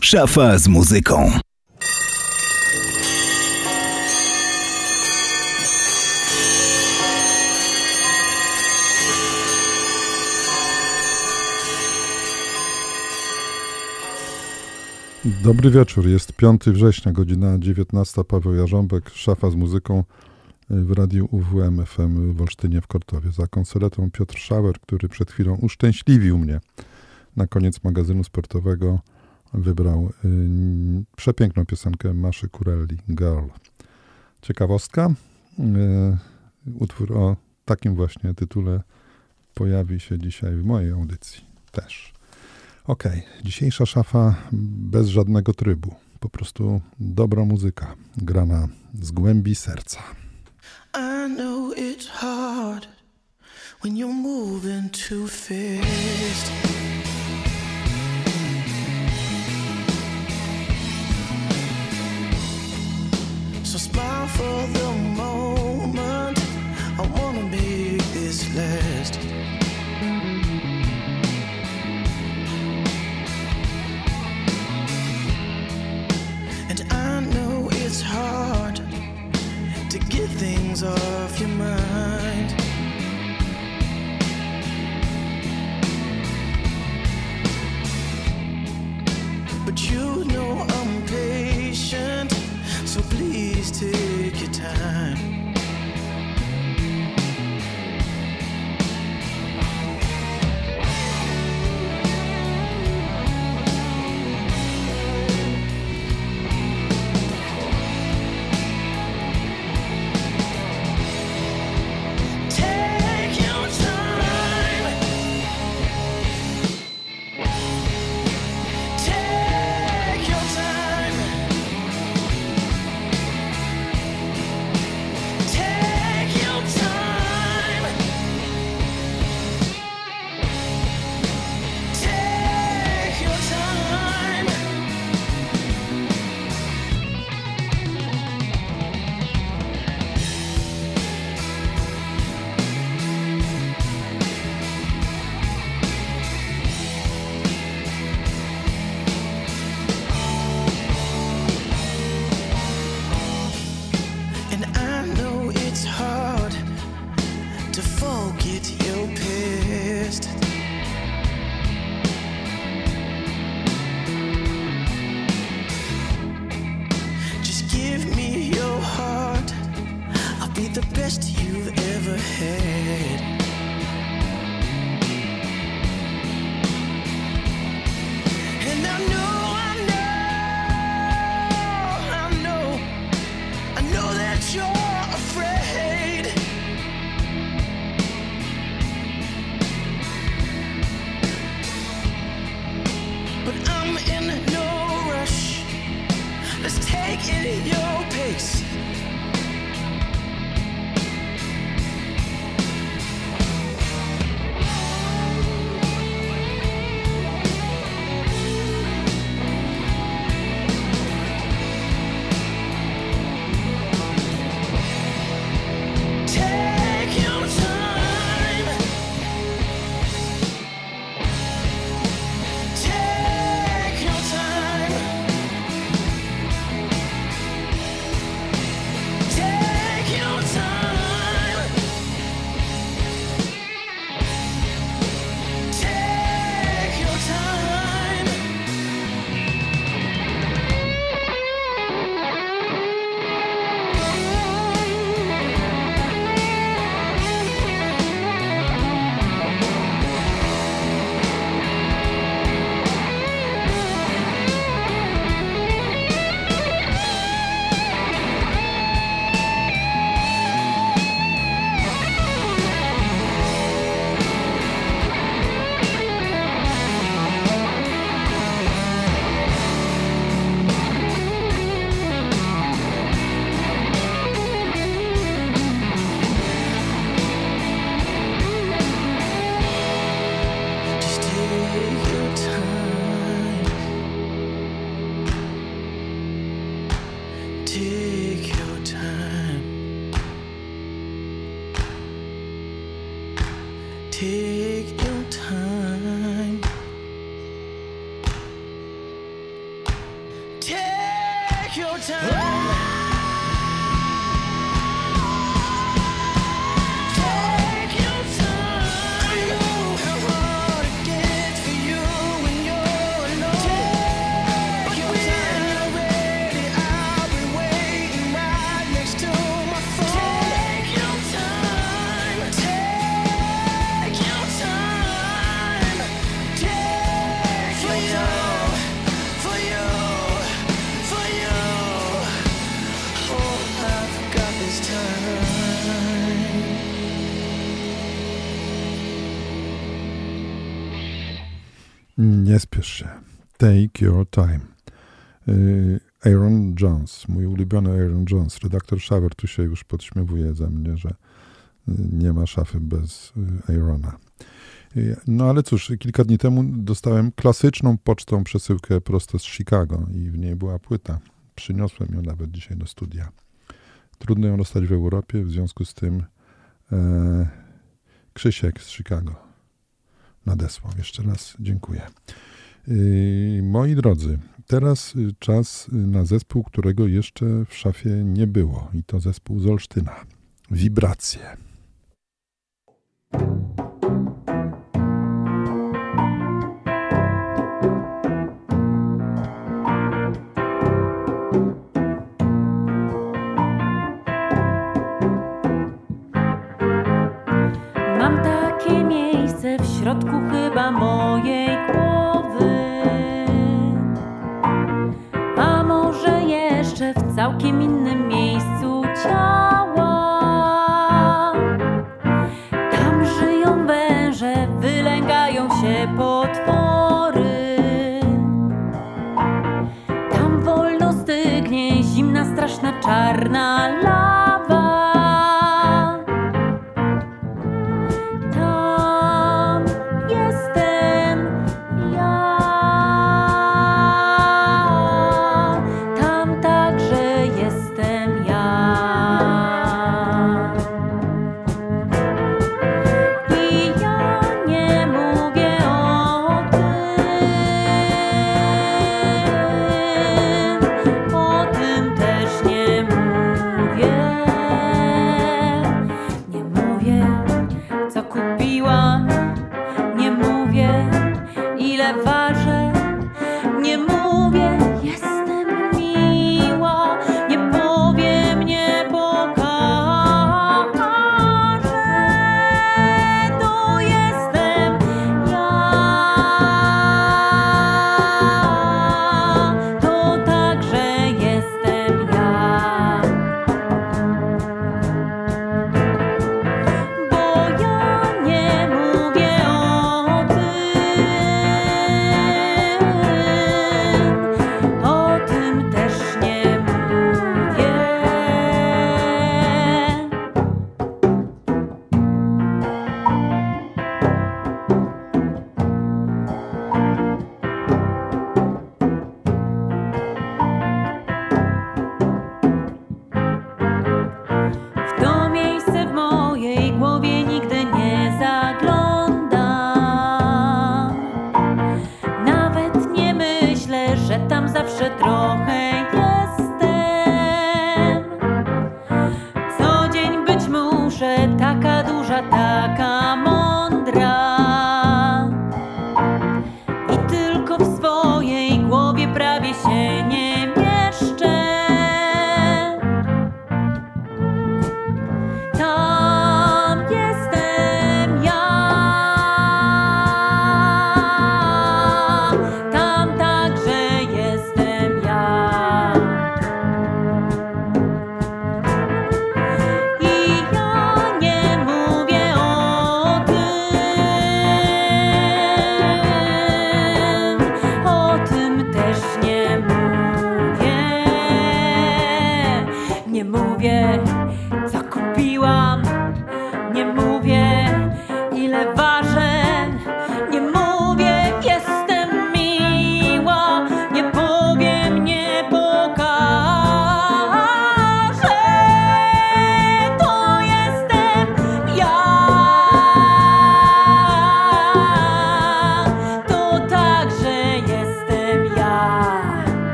Szafa z muzyką. Dobry wieczór. Jest 5 września, godzina 19. Paweł Jarząbek, szafa z muzyką w radiu UWM FM w Olsztynie w Kortowie. Za konsoletą Piotr Schauer, który przed chwilą uszczęśliwił mnie na koniec magazynu sportowego wybrał y, przepiękną piosenkę Maszy Kurelli, Girl. Ciekawostka, y, utwór o takim właśnie tytule pojawi się dzisiaj w mojej audycji też. Ok, dzisiejsza szafa bez żadnego trybu, po prostu dobra muzyka, grana z głębi serca. I know it's hard when you're moving too fast. So smile for the moment. I wanna make this last. And I know it's hard to get things off your mind. But you know I'm patient, so please take your time. Nie spiesz się. Take your time. Y, Aaron Jones, mój ulubiony Aaron Jones. Redaktor Shaver tu się już podśmiewuje ze mnie, że y, nie ma szafy bez y, Aarona. No ale cóż, kilka dni temu dostałem klasyczną pocztą przesyłkę prosto z Chicago i w niej była płyta. Przyniosłem ją nawet dzisiaj do studia. Trudno ją dostać w Europie, w związku z tym e, Krzysiek z Chicago nadesłał. Jeszcze raz dziękuję. Yy, moi drodzy, teraz czas na zespół, którego jeszcze w szafie nie było i to zespół z Olsztyna. Wibracje.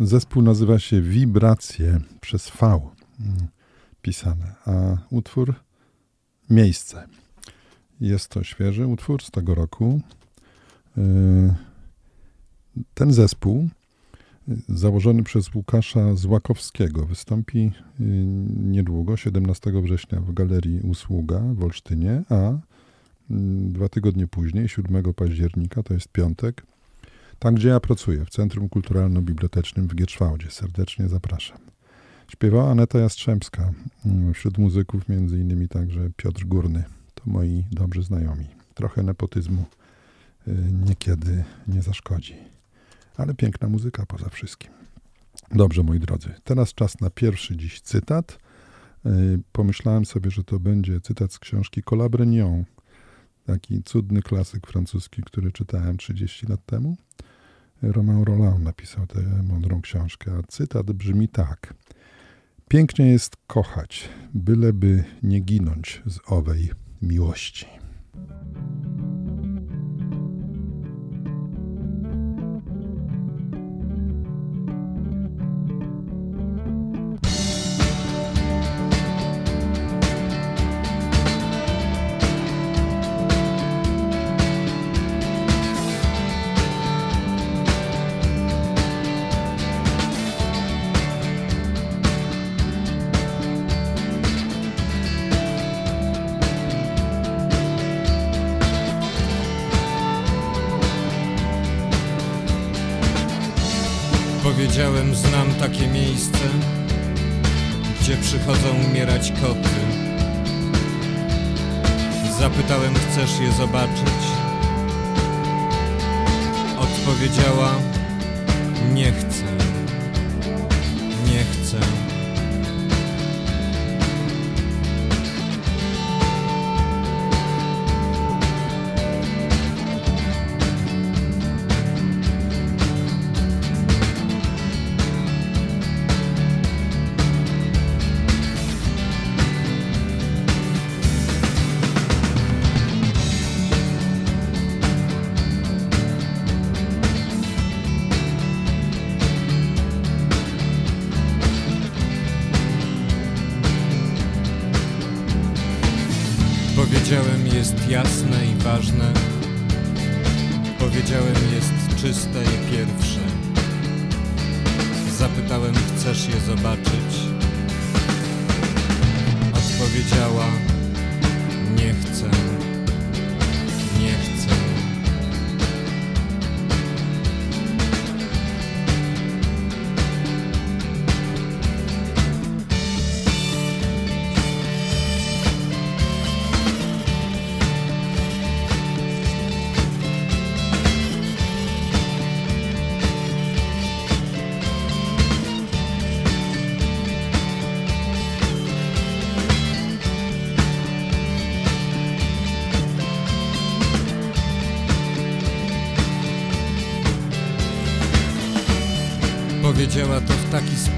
Zespół nazywa się Wibracje przez V mm, pisane, a utwór Miejsce. Jest to świeży utwór z tego roku. Y, ten zespół, założony przez Łukasza Złakowskiego, wystąpi y, niedługo, 17 września w Galerii Usługa w Olsztynie, a mm, dwa tygodnie później, 7 października, to jest piątek, tam gdzie ja pracuję, w Centrum Kulturalno-Bibliotecznym w Gierczwałdzie. Serdecznie zapraszam. Śpiewała Aneta Jastrzębska, mm, wśród muzyków innymi także Piotr Górny. To moi dobrzy znajomi. Trochę nepotyzmu y, niekiedy nie zaszkodzi. Ale piękna muzyka poza wszystkim. Dobrze, moi drodzy. Teraz czas na pierwszy dziś cytat. Y, pomyślałem sobie, że to będzie cytat z książki Colabrignon, taki cudny klasyk francuski, który czytałem 30 lat temu. Romain Roland napisał tę mądrą książkę, a cytat brzmi tak. Pięknie jest kochać, byleby nie ginąć z owej miłości. Znam takie miejsce, gdzie przychodzą umierać koty. Zapytałem, chcesz je zobaczyć? Odpowiedziała, nie chcę, nie chcę.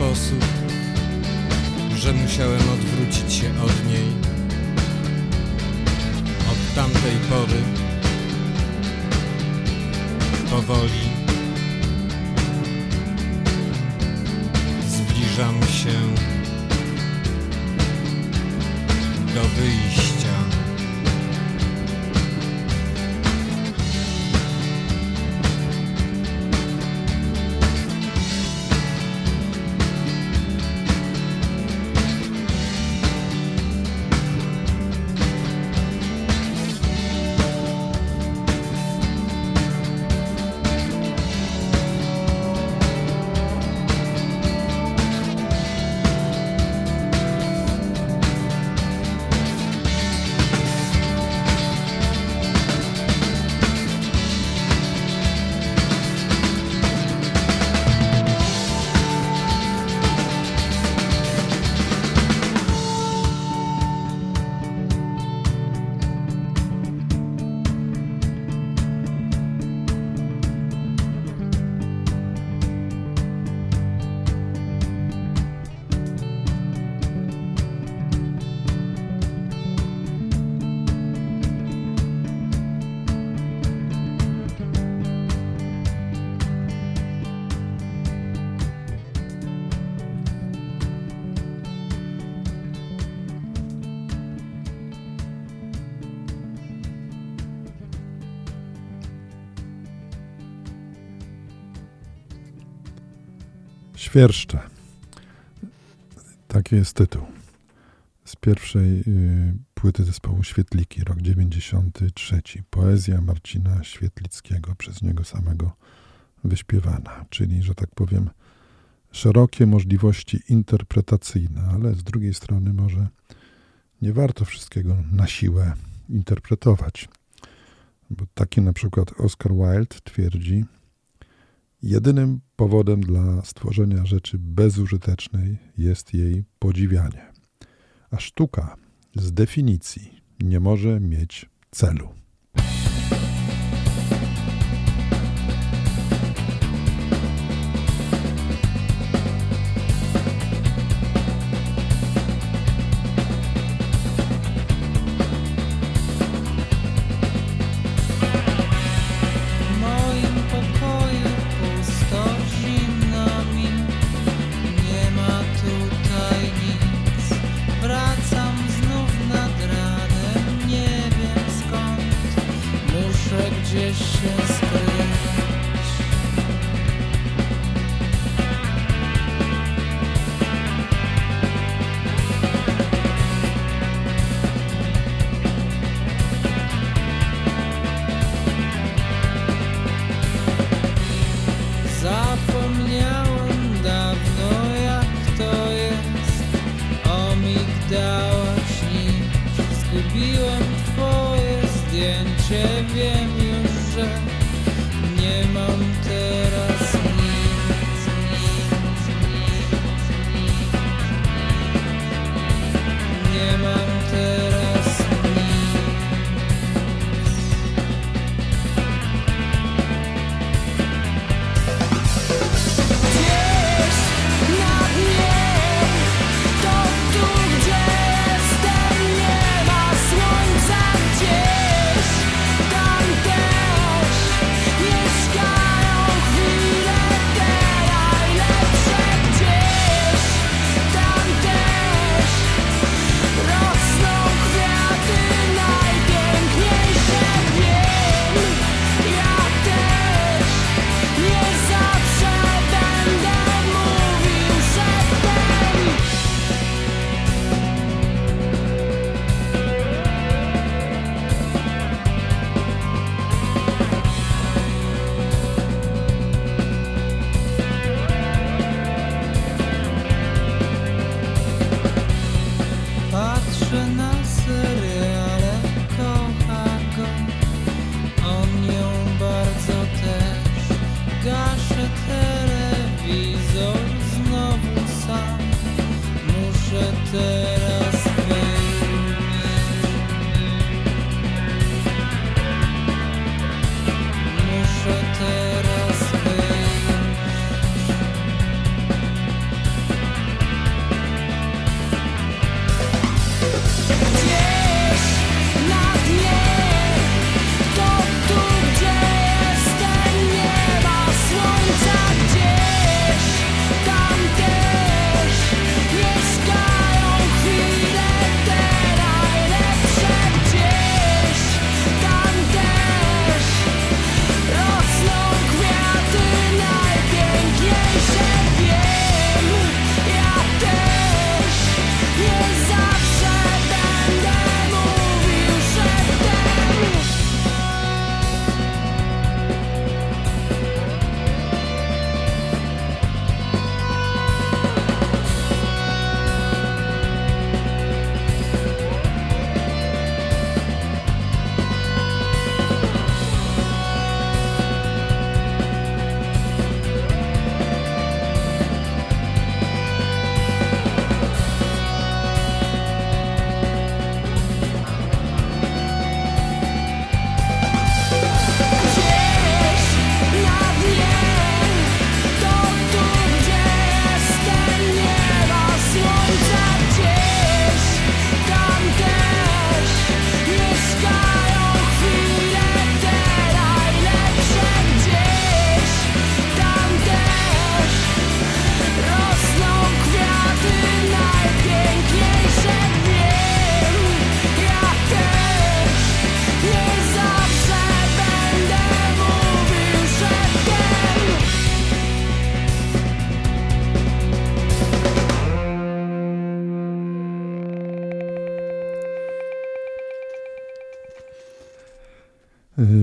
Sposób, że musiałem odwrócić się od niej. Od tamtej pory powoli zbliżam się do wyjścia. Świerszcze. Taki jest tytuł. Z pierwszej y, płyty zespołu Świetliki, rok 93. Poezja Marcina Świetlickiego, przez niego samego wyśpiewana, czyli, że tak powiem, szerokie możliwości interpretacyjne, ale z drugiej strony może nie warto wszystkiego na siłę interpretować. Bo taki na przykład Oscar Wilde twierdzi, jedynym powodem dla stworzenia rzeczy bezużytecznej jest jej podziwianie. A sztuka z definicji nie może mieć celu.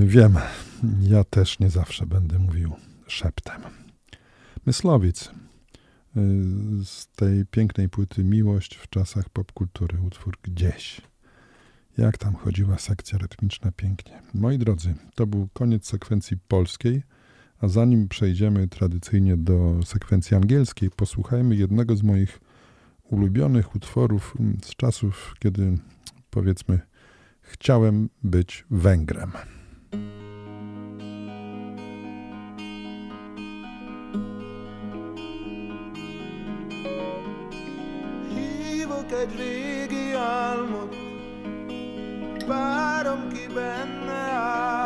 Wiem, ja też nie zawsze będę mówił szeptem. Myslowic y, z tej pięknej płyty Miłość w czasach popkultury, utwór Gdzieś. Jak tam chodziła sekcja rytmiczna pięknie. Moi drodzy, to był koniec sekwencji polskiej, a zanim przejdziemy tradycyjnie do sekwencji angielskiej, posłuchajmy jednego z moich ulubionych utworów z czasów, kiedy powiedzmy chciałem być Węgrem. Hívok egy régi álmot, várom ki benne áll.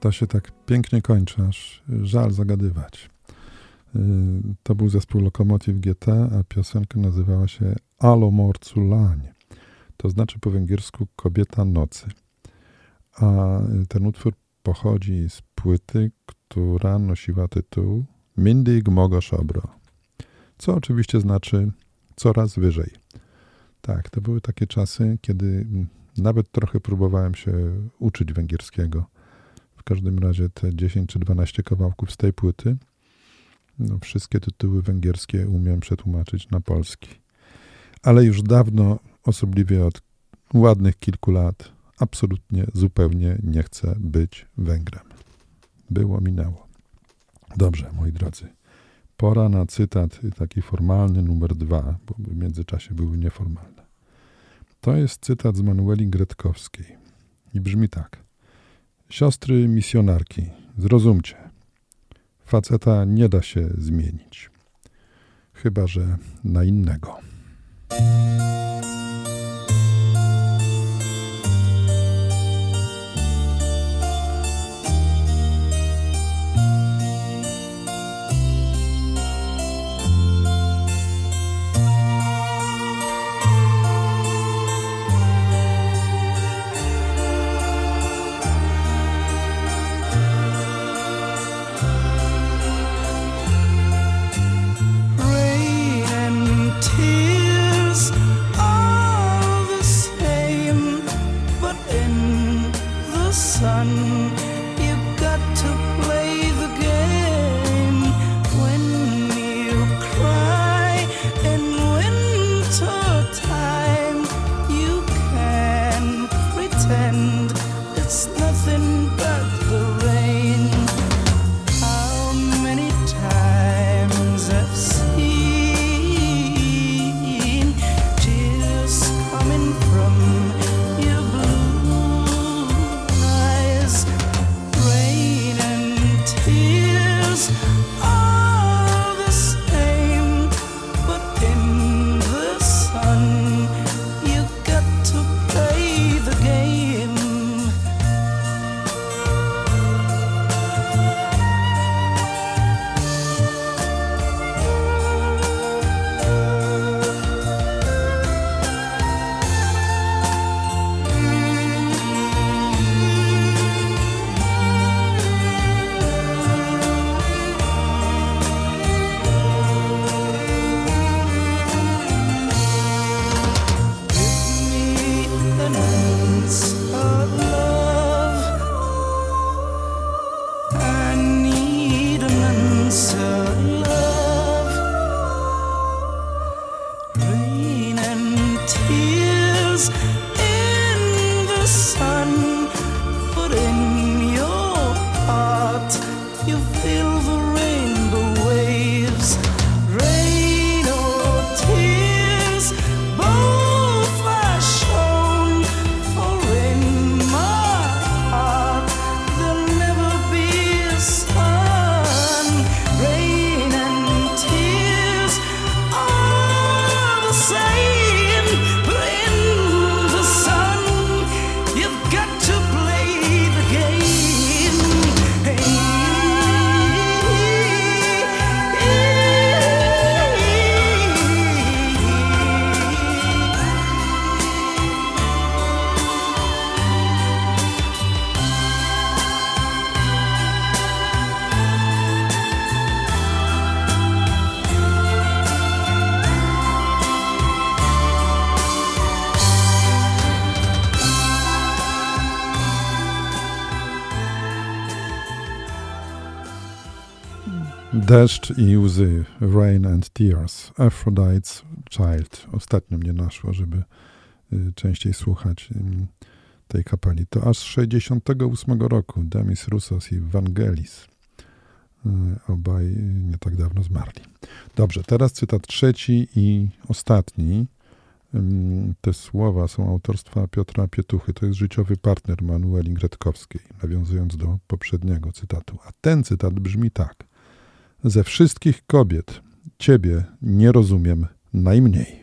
To się tak pięknie kończy, aż żal zagadywać. Y, To był zespół Lokomotiv GT, a piosenka nazywała się Alo Morculań. To znaczy po węgiersku kobieta nocy. A ten utwór pochodzi z płyty, która nosiła tytuł Mindig Mogo Szobro, co oczywiście znaczy coraz wyżej. Tak, to były takie czasy, kiedy mm, nawet trochę próbowałem się uczyć węgierskiego. W każdym razie te 10 czy 12 kawałków z tej płyty, no, wszystkie tytuły węgierskie umiem przetłumaczyć na polski. Ale już dawno, osobliwie od ładnych kilku lat, absolutnie, zupełnie nie chcę być Węgrem. Było, minęło. Dobrze, moi drodzy. Pora na cytat taki formalny numer dwa, bo w międzyczasie były nieformalne. To jest cytat z Manueli Gretkowskiej i brzmi tak. Siostry misjonarki, zrozumcie, faceta nie da się zmienić, chyba że na innego. Deszcz i łzy, Rain and Tears, Aphrodite's Child. Ostatnio mnie naszło, żeby y, częściej słuchać tej kapeli. To aż z 68 roku Demis Roussos i Vangelis. Y, Obaj y, nie tak dawno zmarli. Dobrze, teraz cytat trzeci i ostatni. Te słowa są autorstwa Piotra Pietuchy. To jest życiowy partner Manueli Gretkowskiej, nawiązując do poprzedniego cytatu. A ten cytat brzmi tak. Ze wszystkich kobiet ciebie nie rozumiem najmniej.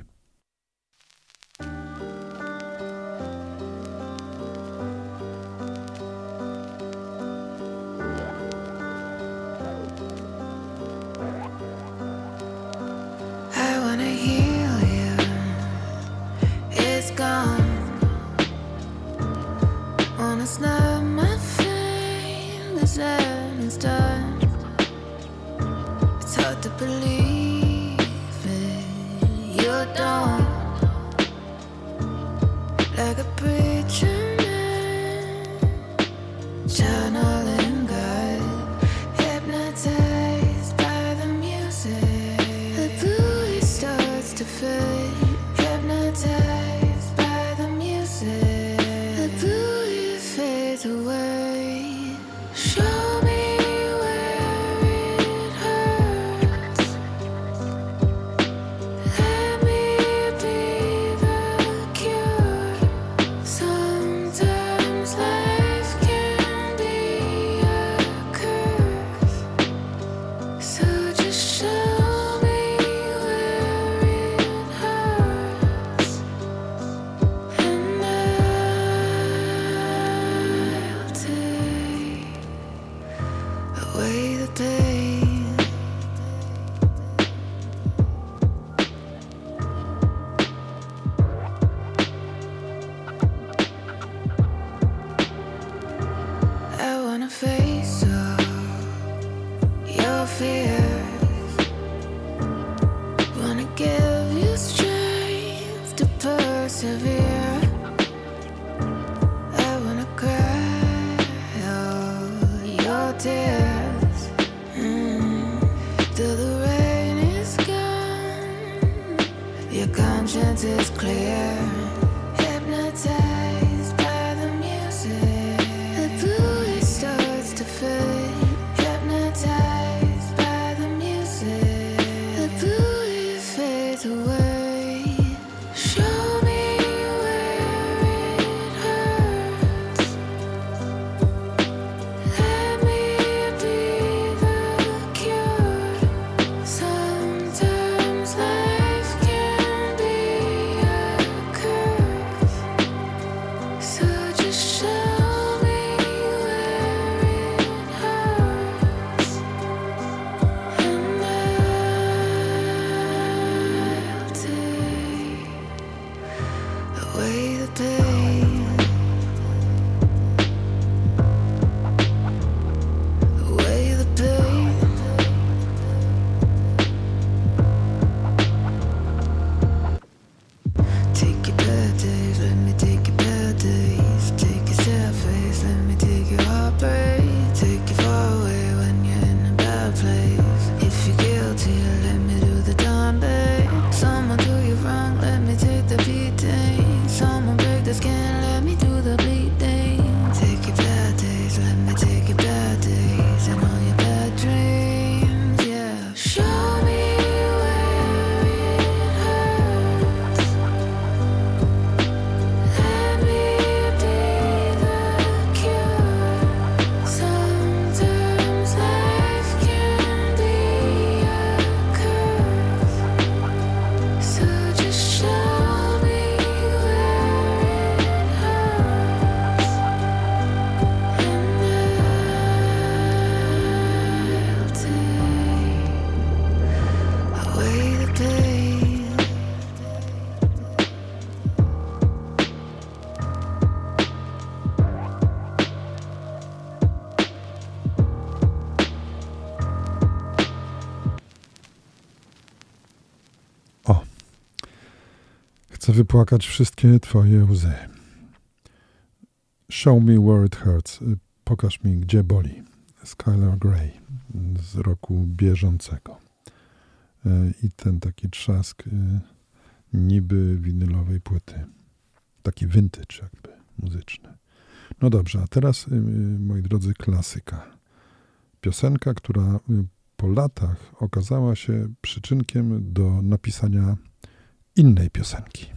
wypłakać wszystkie Twoje łzy. Show me where it hurts. Y, pokaż mi, gdzie boli. Skylar Gray z roku bieżącego. Y, I ten taki trzask y, niby winylowej płyty. Taki vintage jakby muzyczny. No dobrze, a teraz, moi drodzy, klasyka. Piosenka, która po latach okazała się przyczynkiem do napisania innej piosenki.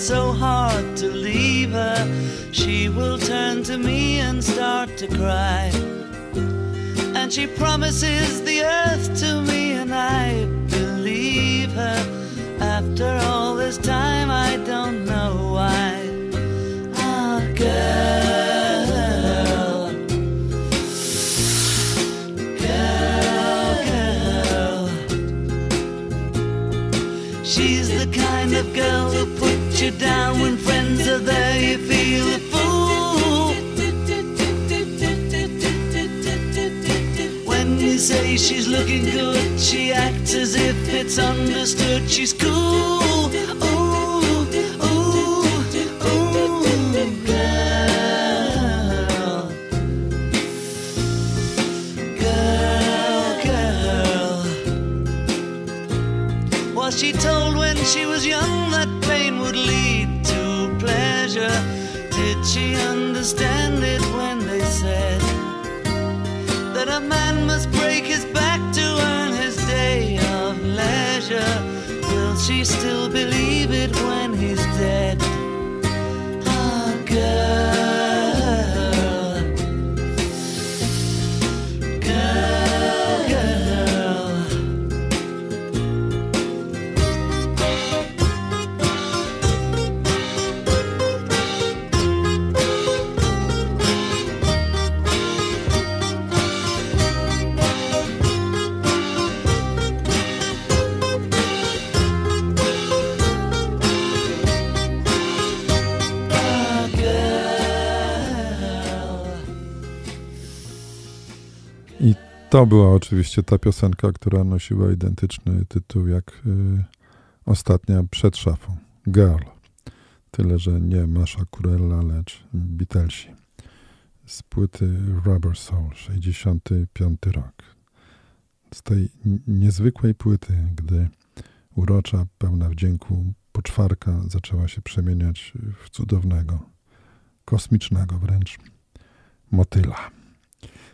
it's so hard to leave her. She will turn to me and start to cry. And she promises the earth to me, and I believe her after all. She's looking good, she acts as if it's understood. She's cool. Ooh, ooh, ooh, girl. Girl, girl. Was she told when she was young to była oczywiście ta piosenka, która nosiła identyczny tytuł jak y, ostatnia przed szafą. Girl. Tyle, że nie Masza Kurella, lecz Beatlesi. Z płyty Rubber Soul, 65 rok. Z tej niezwykłej płyty, gdy urocza, pełna wdzięku poczwarka zaczęła się przemieniać w cudownego, kosmicznego wręcz motyla.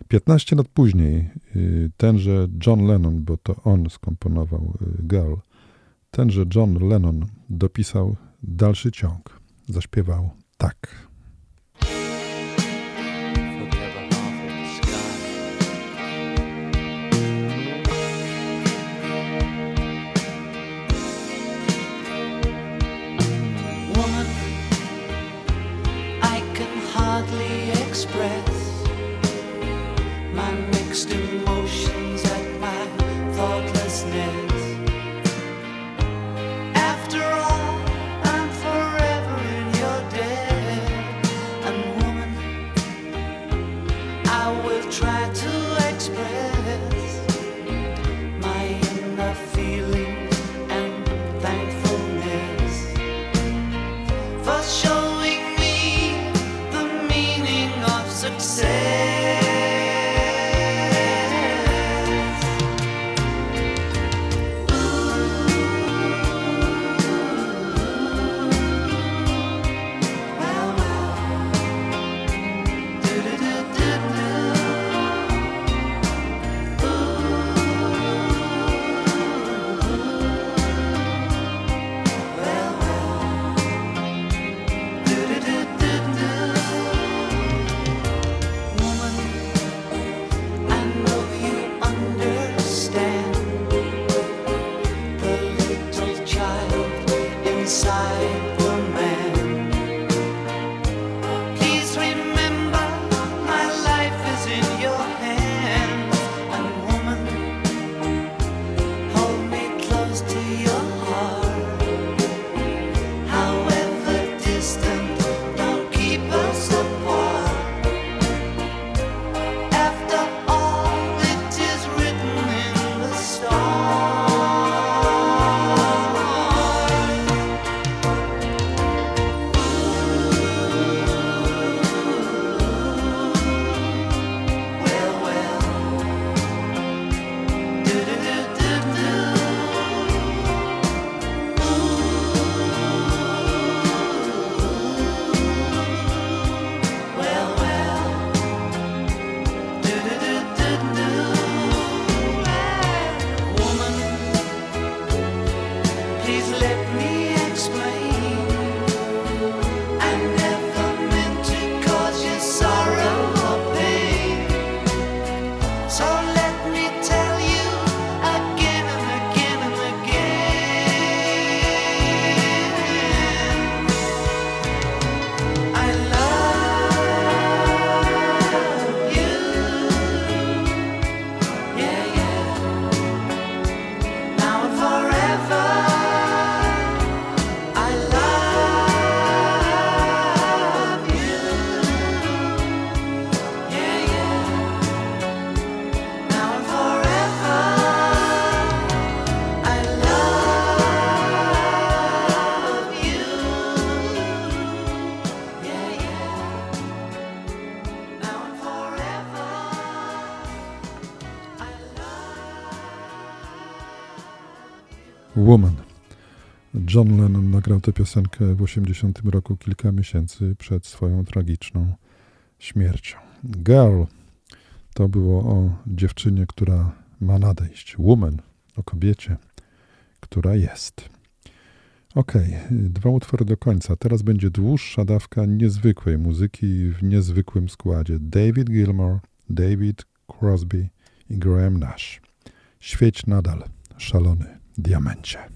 15 lat później y, tenże John Lennon, bo to on skomponował y, Girl, tenże John Lennon dopisał dalszy ciąg. Zaśpiewał tak. Express John Lennon nagrał tę piosenkę w 80 roku, kilka miesięcy przed swoją tragiczną śmiercią. Girl to było o dziewczynie, która ma nadejść. Woman o kobiecie, która jest. Ok, dwa utwory do końca. Teraz będzie dłuższa dawka niezwykłej muzyki w niezwykłym składzie. David Gilmour, David Crosby i Graham Nash. Świeć nadal, szalony diamencie.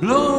Blow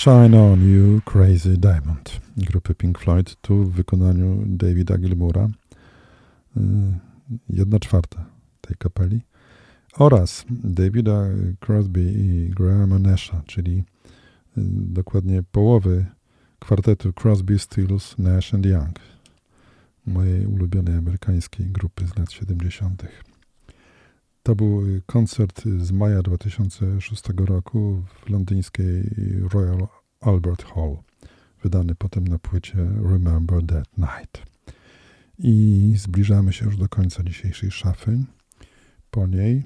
Shine On You Crazy Diamond grupy Pink Floyd, tu w wykonaniu Davida Gilmoura, y, jedna czwarta tej kapeli, oraz Davida Crosby i Grahama Nasha, czyli y, dokładnie połowy kwartetu Crosby, Stills, Nash and Young, mojej ulubionej amerykańskiej grupy z lat 70. To był koncert z maja 2006 roku w londyńskiej Royal Albert Hall, wydany potem na płycie Remember That Night. I zbliżamy się już do końca dzisiejszej szafy. Po niej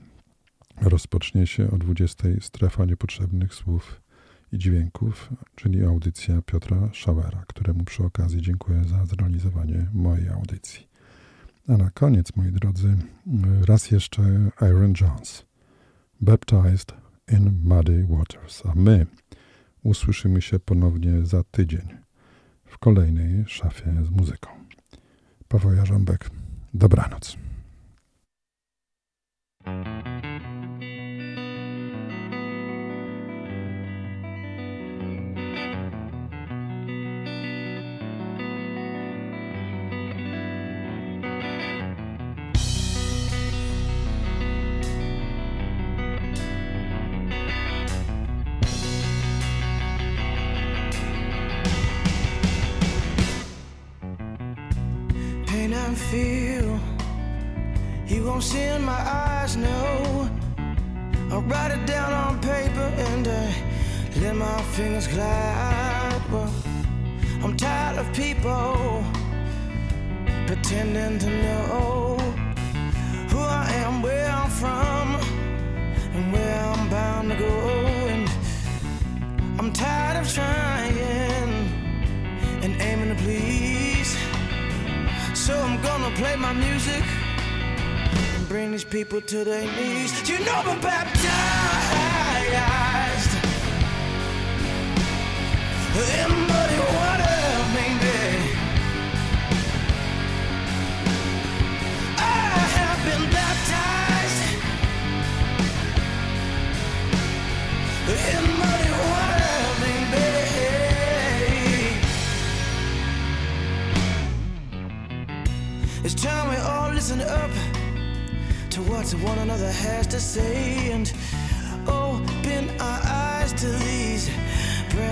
rozpocznie się o 20 strefa niepotrzebnych słów i dźwięków, czyli audycja Piotra Schauera, któremu przy okazji dziękuję za zrealizowanie mojej audycji. A na koniec, moi drodzy, raz jeszcze Aaron Jones. Baptized in Muddy Waters. A my usłyszymy się ponownie za tydzień w kolejnej szafie z muzyką. Paweł Jarząbek, dobranoc. Fingers glide. Well, I'm tired of people pretending to know who I am, where I'm from, and where I'm bound to go. And I'm tired of trying and aiming to please. So I'm gonna play my music and bring these people to their knees. You know I'm It's time we all listen up to what one another has to say and open our eyes to these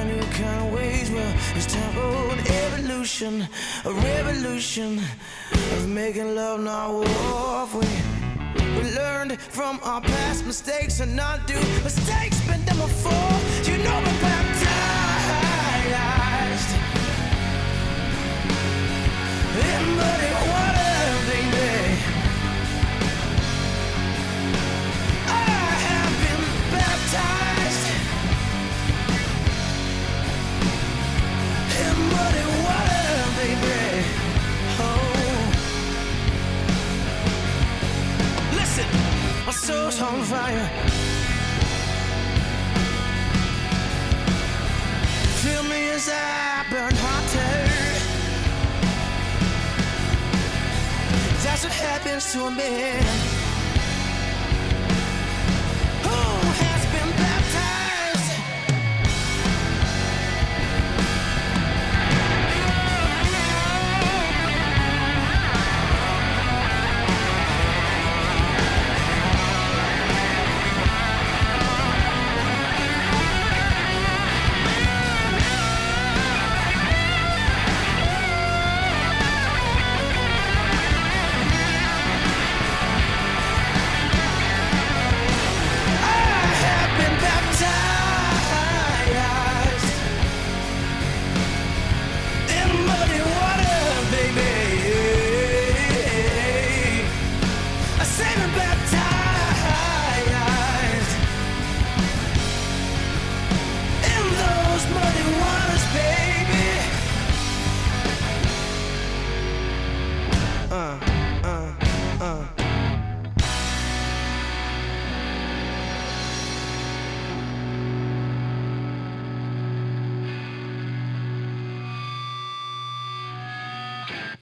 new kind of ways. Well, it's time for an evolution, a revolution of making love, not war. We, we learned from our past mistakes and not do mistakes been done before. You know